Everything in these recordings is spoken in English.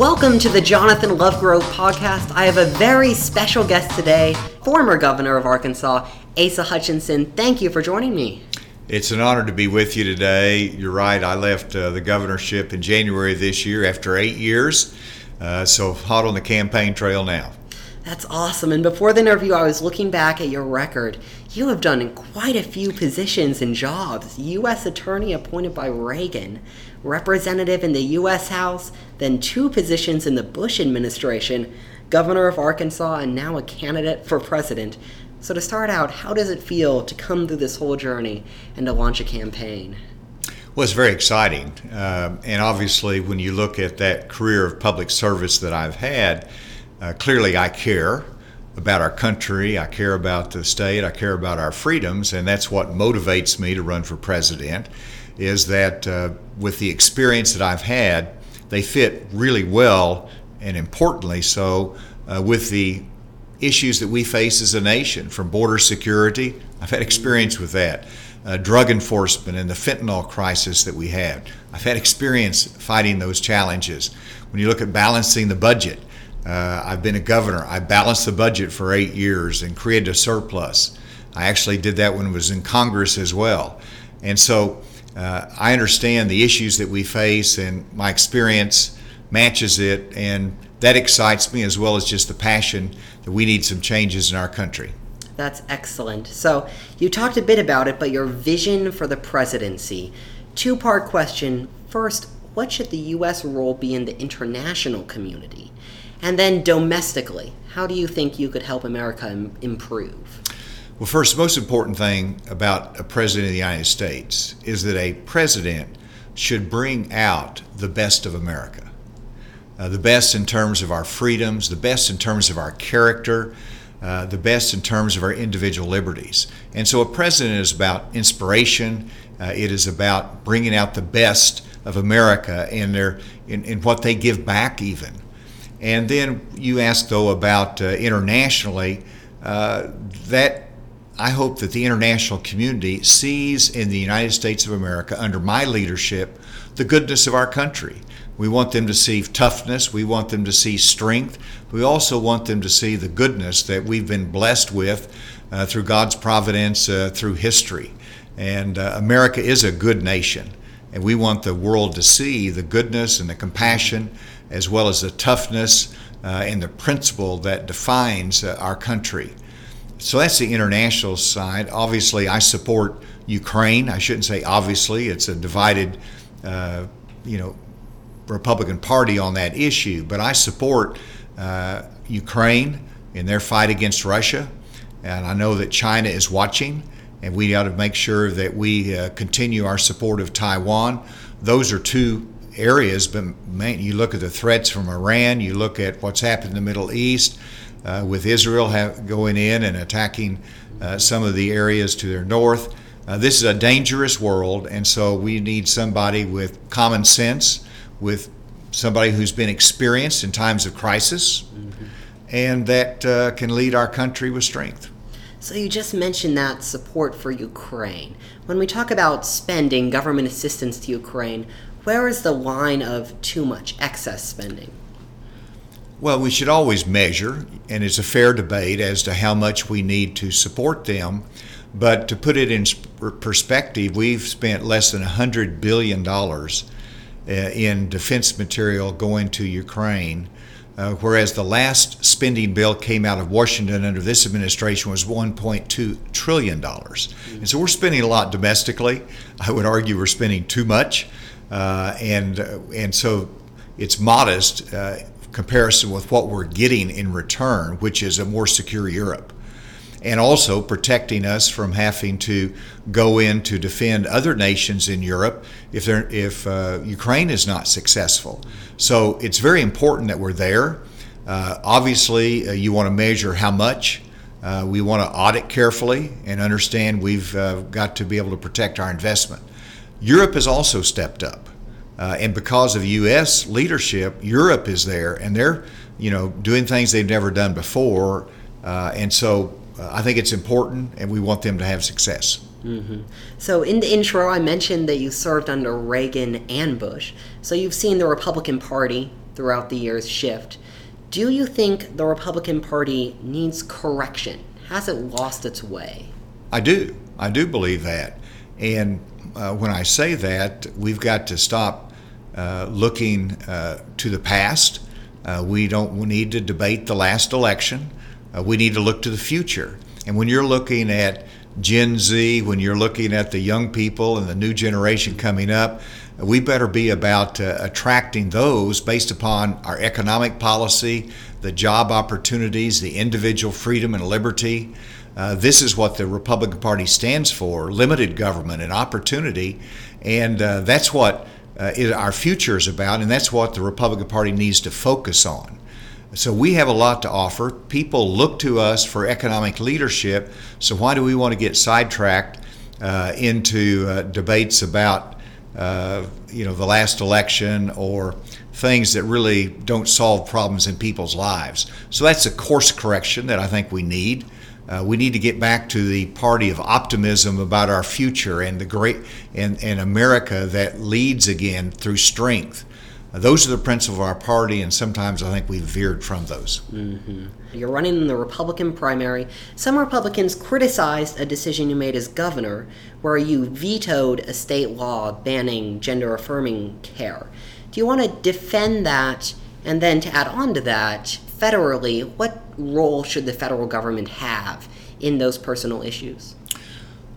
Welcome to the Jonathan Lovegrove podcast. I have a very special guest today, former governor of Arkansas, Asa Hutchinson. Thank you for joining me. It's an honor to be with you today. You're right, I left uh, the governorship in January of this year after eight years, uh, so hot on the campaign trail now. That's awesome. And before the interview, I was looking back at your record. You have done quite a few positions and jobs. U.S. Attorney appointed by Reagan, Representative in the U.S. House, then two positions in the Bush administration, Governor of Arkansas, and now a candidate for president. So, to start out, how does it feel to come through this whole journey and to launch a campaign? Well, it's very exciting. Uh, and obviously, when you look at that career of public service that I've had, uh, clearly, I care about our country, I care about the state, I care about our freedoms, and that's what motivates me to run for president. Is that uh, with the experience that I've had, they fit really well and importantly so uh, with the issues that we face as a nation, from border security. I've had experience with that. Uh, drug enforcement and the fentanyl crisis that we have. I've had experience fighting those challenges. When you look at balancing the budget, uh, I've been a governor. I balanced the budget for eight years and created a surplus. I actually did that when I was in Congress as well. And so uh, I understand the issues that we face, and my experience matches it, and that excites me as well as just the passion that we need some changes in our country. That's excellent. So, you talked a bit about it, but your vision for the presidency. Two part question. First, what should the U.S. role be in the international community? And then domestically, how do you think you could help America improve? Well, first, the most important thing about a president of the United States is that a president should bring out the best of America. Uh, the best in terms of our freedoms, the best in terms of our character, uh, the best in terms of our individual liberties. And so a president is about inspiration, uh, it is about bringing out the best of America in, their, in, in what they give back, even. And then you asked, though, about uh, internationally. Uh, that I hope that the international community sees in the United States of America, under my leadership, the goodness of our country. We want them to see toughness. We want them to see strength. We also want them to see the goodness that we've been blessed with uh, through God's providence uh, through history. And uh, America is a good nation. And we want the world to see the goodness and the compassion as well as the toughness uh, and the principle that defines uh, our country. So that's the international side. Obviously, I support Ukraine. I shouldn't say obviously, it's a divided, uh, you know, Republican Party on that issue, but I support uh, Ukraine in their fight against Russia. And I know that China is watching, and we ought to make sure that we uh, continue our support of Taiwan. Those are two areas, but man, you look at the threats from Iran, you look at what's happened in the Middle East uh, with Israel have, going in and attacking uh, some of the areas to their north. Uh, this is a dangerous world, and so we need somebody with common sense, with somebody who's been experienced in times of crisis, mm-hmm. and that uh, can lead our country with strength. So, you just mentioned that support for Ukraine. When we talk about spending government assistance to Ukraine, where is the line of too much excess spending? Well, we should always measure, and it's a fair debate as to how much we need to support them. But to put it in perspective, we've spent less than $100 billion uh, in defense material going to Ukraine, uh, whereas the last spending bill came out of Washington under this administration was $1.2 trillion. And so we're spending a lot domestically. I would argue we're spending too much uh, and and so it's modest uh, comparison with what we're getting in return, which is a more secure Europe, and also protecting us from having to go in to defend other nations in Europe if they're, if uh, Ukraine is not successful. So it's very important that we're there. Uh, obviously, uh, you want to measure how much. Uh, we want to audit carefully and understand we've got to be able to protect our investment. Europe has also stepped up. Uh, and because of U.S. leadership, Europe is there, and they're, you know, doing things they've never done before. Uh, and so uh, I think it's important, and we want them to have success. Mm-hmm. So in the intro, I mentioned that you served under Reagan and Bush. So you've seen the Republican Party throughout the years shift. Do you think the Republican Party needs correction? Has it lost its way? I do. I do believe that. And uh, when I say that, we've got to stop uh, looking uh, to the past. Uh, we don't need to debate the last election. We need to look to the future. And when you're looking at Gen Z, when you're looking at the young people and the new generation coming up, we better be about uh, attracting those based upon our economic policy, the job opportunities, the individual freedom and liberty. Uh, this is what the Republican Party stands for limited government and opportunity. And uh, that's what uh, our future is about, and that's what the Republican Party needs to focus on. So we have a lot to offer. People look to us for economic leadership. So why do we want to get sidetracked uh, into uh, debates about, you know, the last election or things that really don't solve problems in people's lives? So that's a course correction that I think we need. Uh, we need to get back to the party of optimism about our future and the great and, and America that leads again through strength those are the principles of our party, and sometimes I think we've veered from those. Mm-hmm. You're running in the Republican primary. Some Republicans criticized a decision you made as governor where you vetoed a state law banning gender affirming care. Do you want to defend that? And then to add on to that, federally, what role should the federal government have in those personal issues?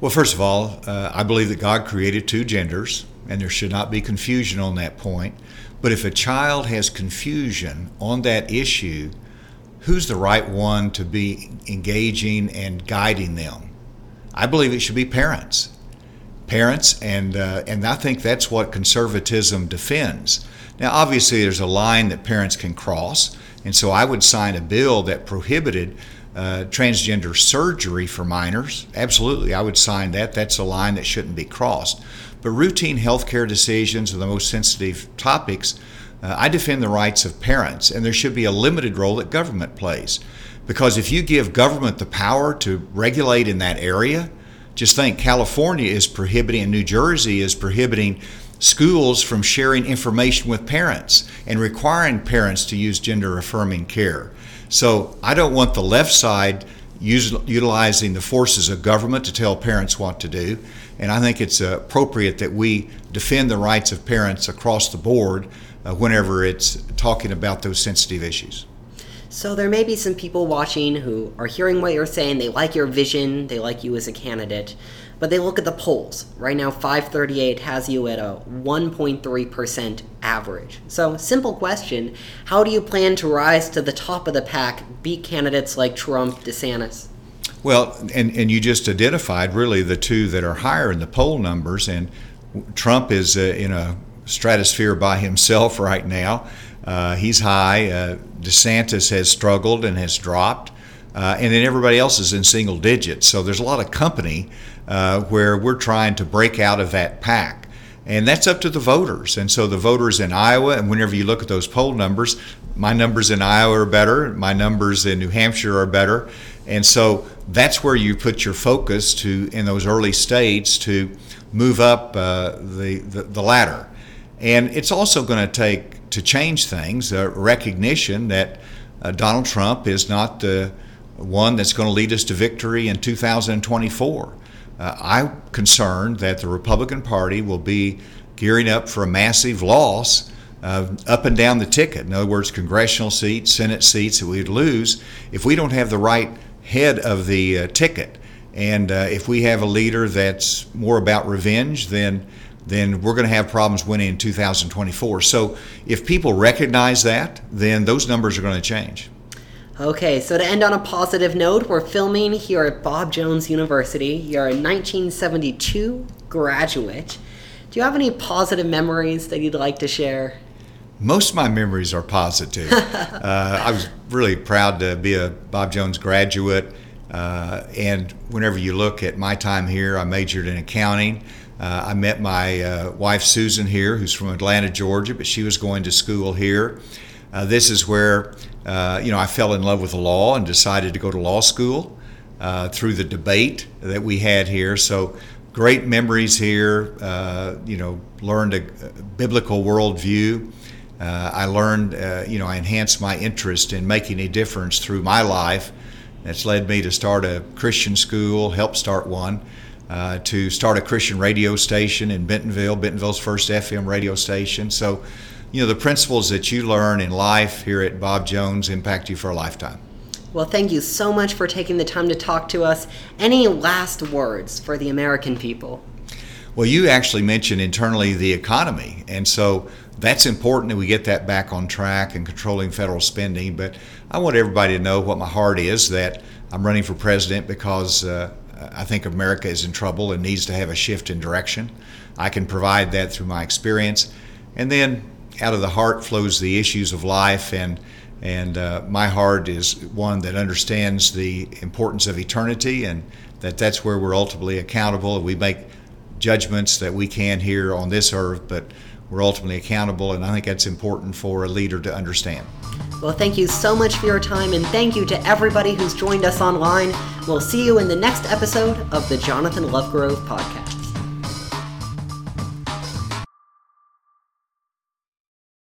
Well, first of all, uh, I believe that God created two genders, and there should not be confusion on that point. But if a child has confusion on that issue, who's the right one to be engaging and guiding them? I believe it should be parents. Parents, and, uh, and I think that's what conservatism defends. Now, obviously, there's a line that parents can cross, and so I would sign a bill that prohibited uh, transgender surgery for minors. Absolutely, I would sign that. That's a line that shouldn't be crossed. But routine healthcare decisions are the most sensitive topics. Uh, I defend the rights of parents, and there should be a limited role that government plays. Because if you give government the power to regulate in that area, just think California is prohibiting, and New Jersey is prohibiting schools from sharing information with parents and requiring parents to use gender affirming care. So I don't want the left side utilizing the forces of government to tell parents what to do. And I think it's appropriate that we defend the rights of parents across the board uh, whenever it's talking about those sensitive issues. So there may be some people watching who are hearing what you're saying, they like your vision, they like you as a candidate, but they look at the polls. Right now 538 has you at a 1.3% average. So simple question, how do you plan to rise to the top of the pack, beat candidates like Trump, DeSantis? Well, and, and you just identified really the two that are higher in the poll numbers, and Trump is uh, in a stratosphere by himself right now. Uh, he's high. Uh, DeSantis has struggled and has dropped. Uh, and then everybody else is in single digits. So there's a lot of company uh, where we're trying to break out of that pack. And that's up to the voters. And so the voters in Iowa, and whenever you look at those poll numbers, my numbers in Iowa are better, my numbers in New Hampshire are better. And so that's where you put your focus to in those early states to move up uh, the, the, the ladder. And it's also going to take to change things recognition that uh, Donald Trump is not the one that's going to lead us to victory in 2024. Uh, I'm concerned that the Republican Party will be gearing up for a massive loss uh, up and down the ticket. In other words, congressional seats, Senate seats that we'd lose if we don't have the right head of the uh, ticket. And uh, if we have a leader that's more about revenge, then then we're going to have problems winning in 2024. So if people recognize that, then those numbers are going to change. Okay, so to end on a positive note, we're filming here at Bob Jones University. You're a 1972 graduate. Do you have any positive memories that you'd like to share? Most of my memories are positive. uh, I was really proud to be a Bob Jones graduate. Uh, and whenever you look at my time here, I majored in accounting. Uh, I met my uh, wife Susan here, who's from Atlanta, Georgia, but she was going to school here. Uh, this is where uh, you know I fell in love with the law and decided to go to law school through the debate that we had here. So great memories here. you know, learned a, biblical worldview. Uh, I learned, uh, you know, I enhanced my interest in making a difference through my life. That's led me to start a Christian school, help start one, uh, to start a Christian radio station in Bentonville, Bentonville's first FM radio station. So, you know, the principles that you learn in life here at Bob Jones impact you for a lifetime. Well, thank you so much for taking the time to talk to us. Any last words for the American people? Well, you actually mentioned internally the economy, and so that's important that we get that back on track and controlling federal spending. But I want everybody to know what my heart is that I'm running for president because uh, I think America is in trouble and needs to have a shift in direction. I can provide that through my experience. And then out of the heart flows the issues of life and and uh, my heart is one that understands the importance of eternity and that that's where we're ultimately accountable. We make judgments that we can here on this earth, but we're ultimately accountable, and I think that's important for a leader to understand. Well, thank you so much for your time, and thank you to everybody who's joined us online. We'll see you in the next episode of the Jonathan Lovegrove Podcast.